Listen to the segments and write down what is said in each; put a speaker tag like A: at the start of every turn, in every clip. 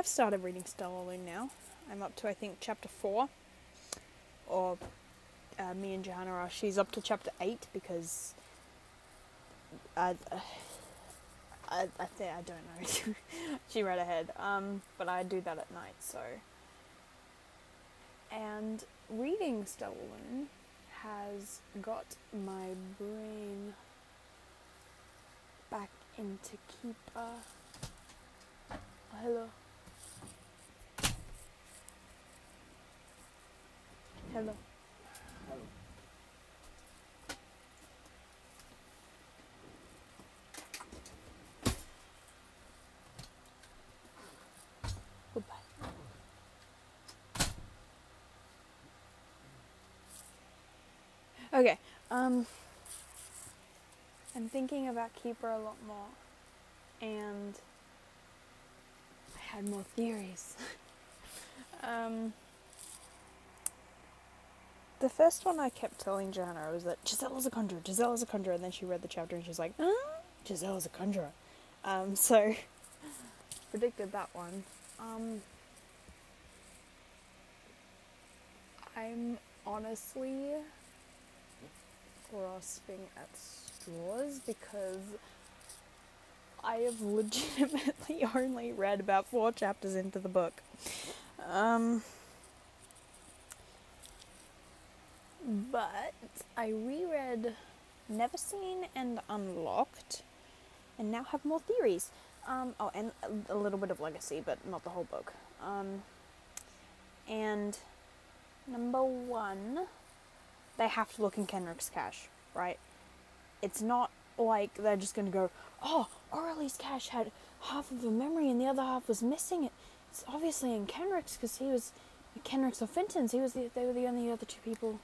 A: have started reading Stellarlune now. I'm up to I think chapter four, or uh, me and Johanna are. She's up to chapter eight because I, I, I think I don't know. she read ahead, um, but I do that at night. So, and reading Stellarlune has got my brain back into keeper. Oh, hello. Hello. Goodbye. Okay. Um I'm thinking about Keeper a lot more and I had more theories. um the first one I kept telling Johanna was that Gisela's a conjurer, Gisela's a conjurer, and then she read the chapter and she's like, ah, Gisela's a conjurer. Um, so, predicted that one. Um, I'm honestly grasping at straws because I have legitimately only read about four chapters into the book. Um, but I reread Neverseen and Unlocked and now have more theories. Um, oh, and a little bit of Legacy, but not the whole book. Um, and number one, they have to look in Kenric's cache, right? It's not like they're just going to go, oh, Aurelie's cache had half of a memory and the other half was missing. It. It's obviously in Kenric's because he was Kenric's or Fintan's. He was the, they were the only other two people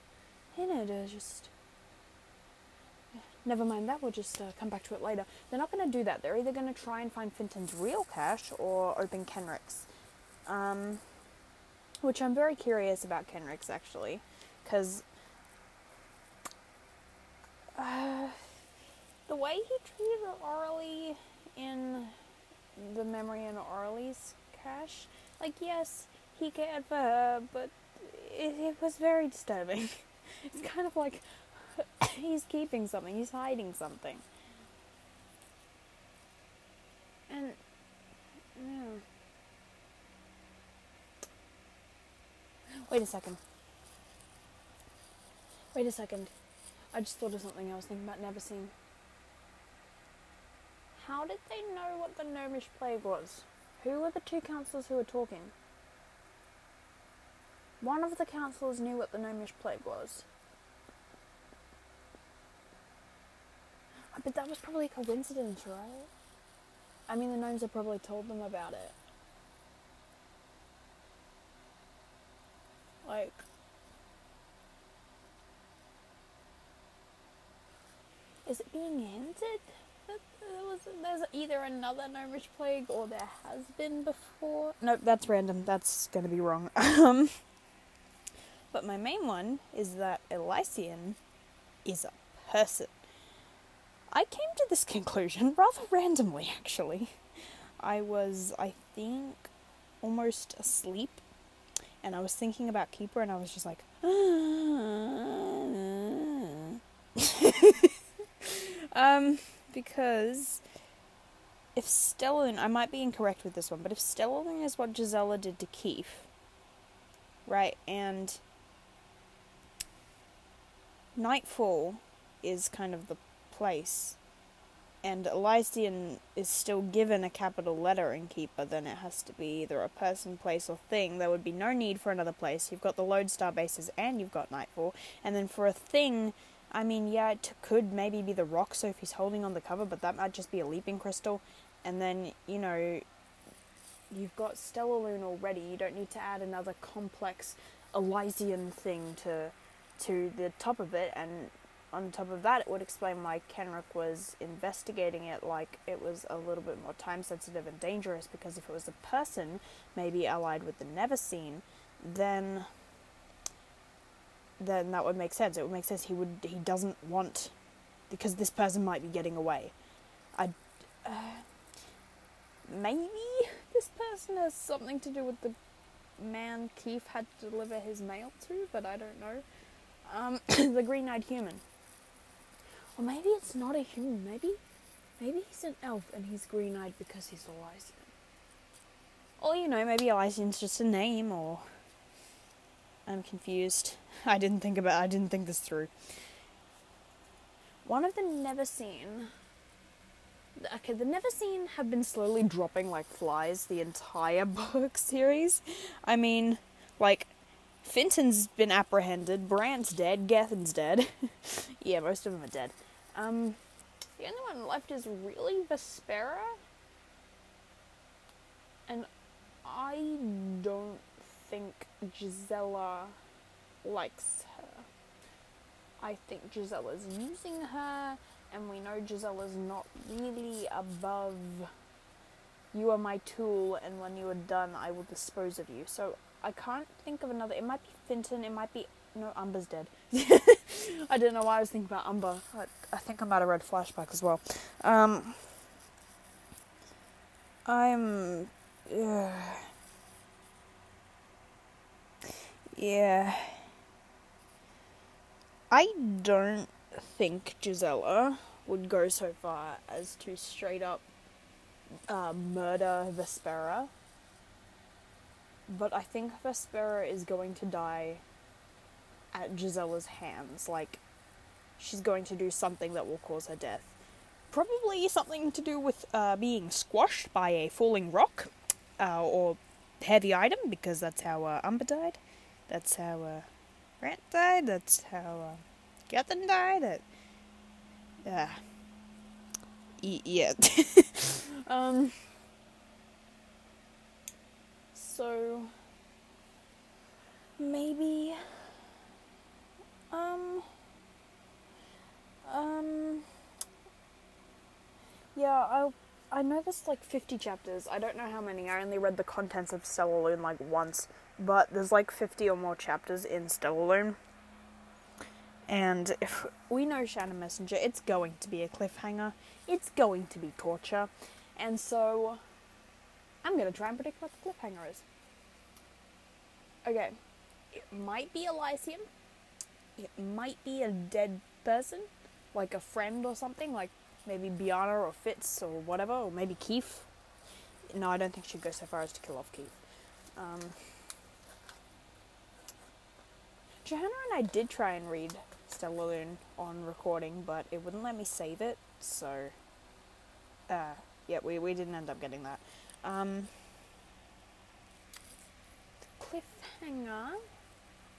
A: in it. Just never mind that. We'll just uh, come back to it later. They're not going to do that. They're either going to try and find Fintan's real cache or open Kenric's. Um, which I'm very curious about Kenric's actually, because uh, the way he treated Aurelie in the memory in Aurelie's cache, like yes, he cared for her, but it, it was very disturbing. it's kind of like he's keeping something, he's hiding something. And yeah. Wait a second. Wait a second. I just thought of something I was thinking about never Neverseen. How did they know what the gnomish plague was? Who were the two councillors who were talking? One of the councillors knew what the gnomish plague was. But that was probably a coincidence, right? I mean, the gnomes have probably told them about it. Like, is it being hinted that there was there's either another gnomish plague or there has been before? Nope, that's random. That's gonna be wrong. Um, But my main one is that Elysian is a person. I came to this conclusion rather randomly, actually. I was, I think, almost asleep, and I was thinking about Keeper, and I was just like, um, because if Stellarlune, I might be incorrect with this one, but if Stellarlune is what Gisela did to Keefe, right, and Nightfall is kind of the place, and Elysian is still given a capital letter in Keeper, then it has to be either a person, place, or thing. There would be no need for another place. You've got the Lodestar bases and you've got Nightfall. And then for a thing, I mean, yeah, it could maybe be the rock Sophie's holding on the cover, but that might just be a leaping crystal. And then, you know, you've got Stellalune already. You don't need to add another complex Elysian thing to to the top of it and on top of that, it would explain why Kenric was investigating it like it was a little bit more time sensitive and dangerous. Because if it was a person, maybe allied with the Neverseen, then then that would make sense. It would make sense. He would he doesn't want because this person might be getting away. I uh, maybe this person has something to do with the man Keefe had to deliver his mail to, but I don't know. Um, the green-eyed human. Or maybe it's not a human. Maybe, maybe he's an elf and he's green-eyed because he's Elysian. Or you know, maybe Elysian's just a name. Or I'm confused. I didn't think about. I didn't think this through. One of the Neverseen. Okay, the Neverseen have been slowly dropping like flies the entire book series. I mean, like Fintan's been apprehended, Brant's dead, Gethen's dead. yeah, most of them are dead. Um, the only one left is really Vespera. And I don't think Gisela likes her. I think Gisela's using her, and we know Gisela's not really above you are my tool, and when you are done, I will dispose of you. So I can't think of another. It might be Fintan. It might be no. Umber's dead. I don't know why I was thinking about Umber. I, I think I might have read flashback as well. Um, I'm. Uh, yeah. I don't think Gisela would go so far as to straight up uh, murder Vespera but I think Vespera is going to die at Gisela's hands. Like, she's going to do something that will cause her death. Probably something to do with uh, being squashed by a falling rock uh, or heavy item, because that's how uh, Umber died. That's how uh, Grant died. That's how uh, Gethen died. That, yeah. E- yeah. um. So maybe um um yeah, I I know there's like 50 chapters. I don't know how many. I only read the contents of Stellarlune like once, but there's like 50 or more chapters in Stellarlune. And if we know Shannon Messenger, it's going to be a cliffhanger. It's going to be torture. And so I'm to try and predict what the cliffhanger is. Okay, it might be Elysian. It might be a dead person, like a friend or something, like maybe Biana or Fitz or whatever, or maybe Keefe. No, I don't think she'd go so far as to kill off Keefe. Um, Johanna and I did try and read Stellarlune on recording, but it wouldn't let me save it, so uh, yeah, we, we didn't end up getting that. Um, cliffhanger.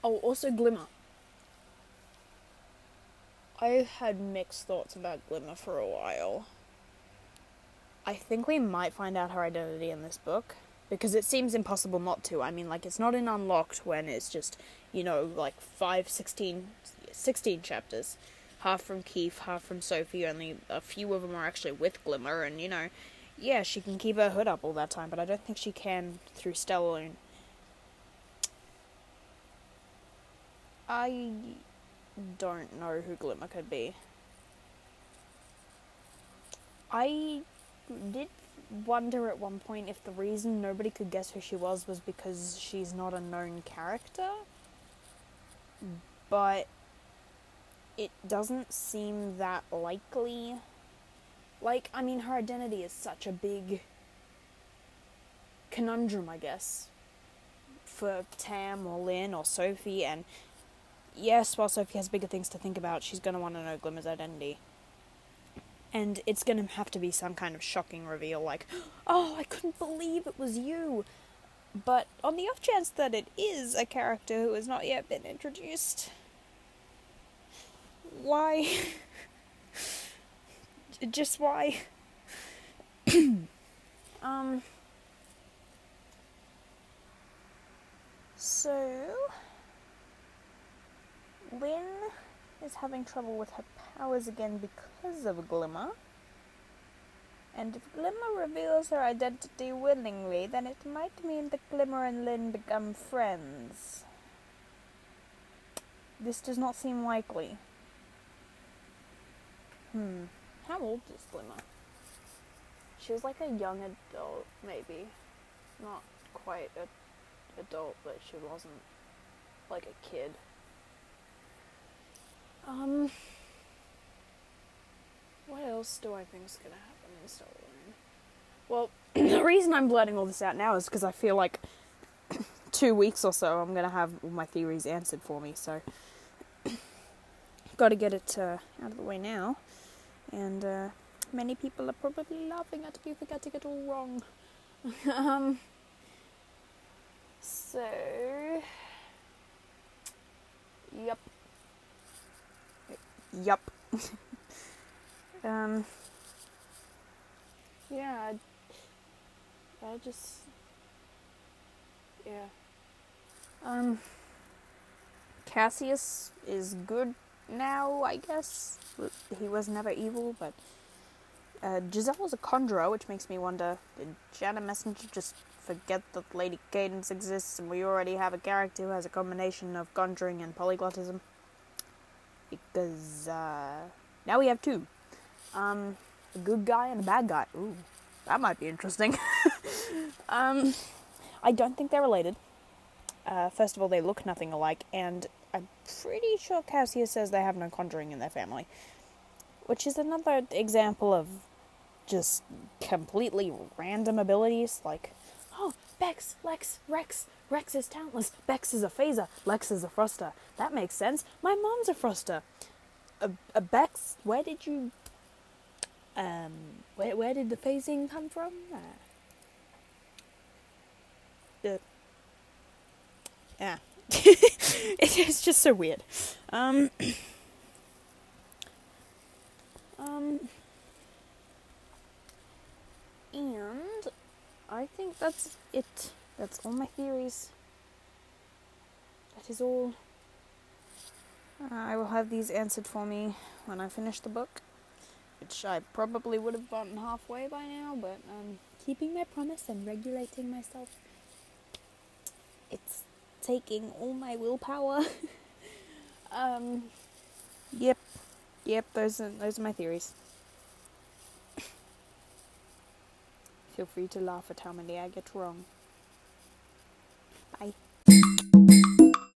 A: Oh, also Glimmer. I had mixed thoughts about Glimmer for a while. I think we might find out her identity in this book because it seems impossible not to. I mean, like, it's not in Unlocked when it's just, you know, like 5, 16, 16 chapters. Half from Keefe, half from Sophie, only a few of them are actually with Glimmer, and, you know, yeah, she can keep her hood up all that time, but I don't think she can through Stellarlune. I don't know who Glimmer could be. I did wonder at one point if the reason nobody could guess who she was was because she's not a known character. But it doesn't seem that likely like, I mean, her identity is such a big conundrum, I guess, for Tam or Linh or Sophie. And yes, while Sophie has bigger things to think about, she's going to want to know Glimmer's identity. And it's going to have to be some kind of shocking reveal, like, oh, I couldn't believe it was you. But on the off chance that it is a character who has not yet been introduced, why? just why. um. So, Linh is having trouble with her powers again because of Glimmer. And if Glimmer reveals her identity willingly, then it might mean that Glimmer and Linh become friends. This does not seem likely. Hmm. How old is Glimmer? She was like a young adult, maybe. not quite a adult, but she wasn't like a kid. Um, what else do I think is gonna happen in Stellarlune? Well, the reason I'm blurting all this out now is because I feel like two weeks or so I'm gonna have all my theories answered for me. So, got to get it uh, out of the way now, and uh, many people are probably laughing at me for getting it all wrong. um, so, yep. Yup. um. Yeah. I, I just. Yeah. Um. Cassius is good now, I guess. He was never evil, but. Uh, Gisela is a conjurer, which makes me wonder did Shannon Messenger just forget that Lady Cadence exists and we already have a character who has a combination of conjuring and polyglottism? because uh, now we have two. Um, a good guy and a bad guy. Ooh, that might be interesting. um, I don't think they're related. Uh, first of all, they look nothing alike, and I'm pretty sure Cassius says they have no conjuring in their family, which is another example of just completely random abilities. Like, oh, Bex, Lex, Rex, Rex is talentless. Bex is a phaser. Lex is a thruster. That makes sense. My mom's a thruster. A, a Bex, where did you. Um, where, where did the phasing come from? Uh, uh, yeah. it's just so weird. Um, um, and I think that's it. That's all my theories. That is all. Uh, I will have these answered for me when I finish the book, which I probably would have gotten halfway by now, but um, keeping my promise and regulating myself, it's taking all my willpower. um, yep, yep. Those are those are my theories. Feel free to laugh at how many I get wrong.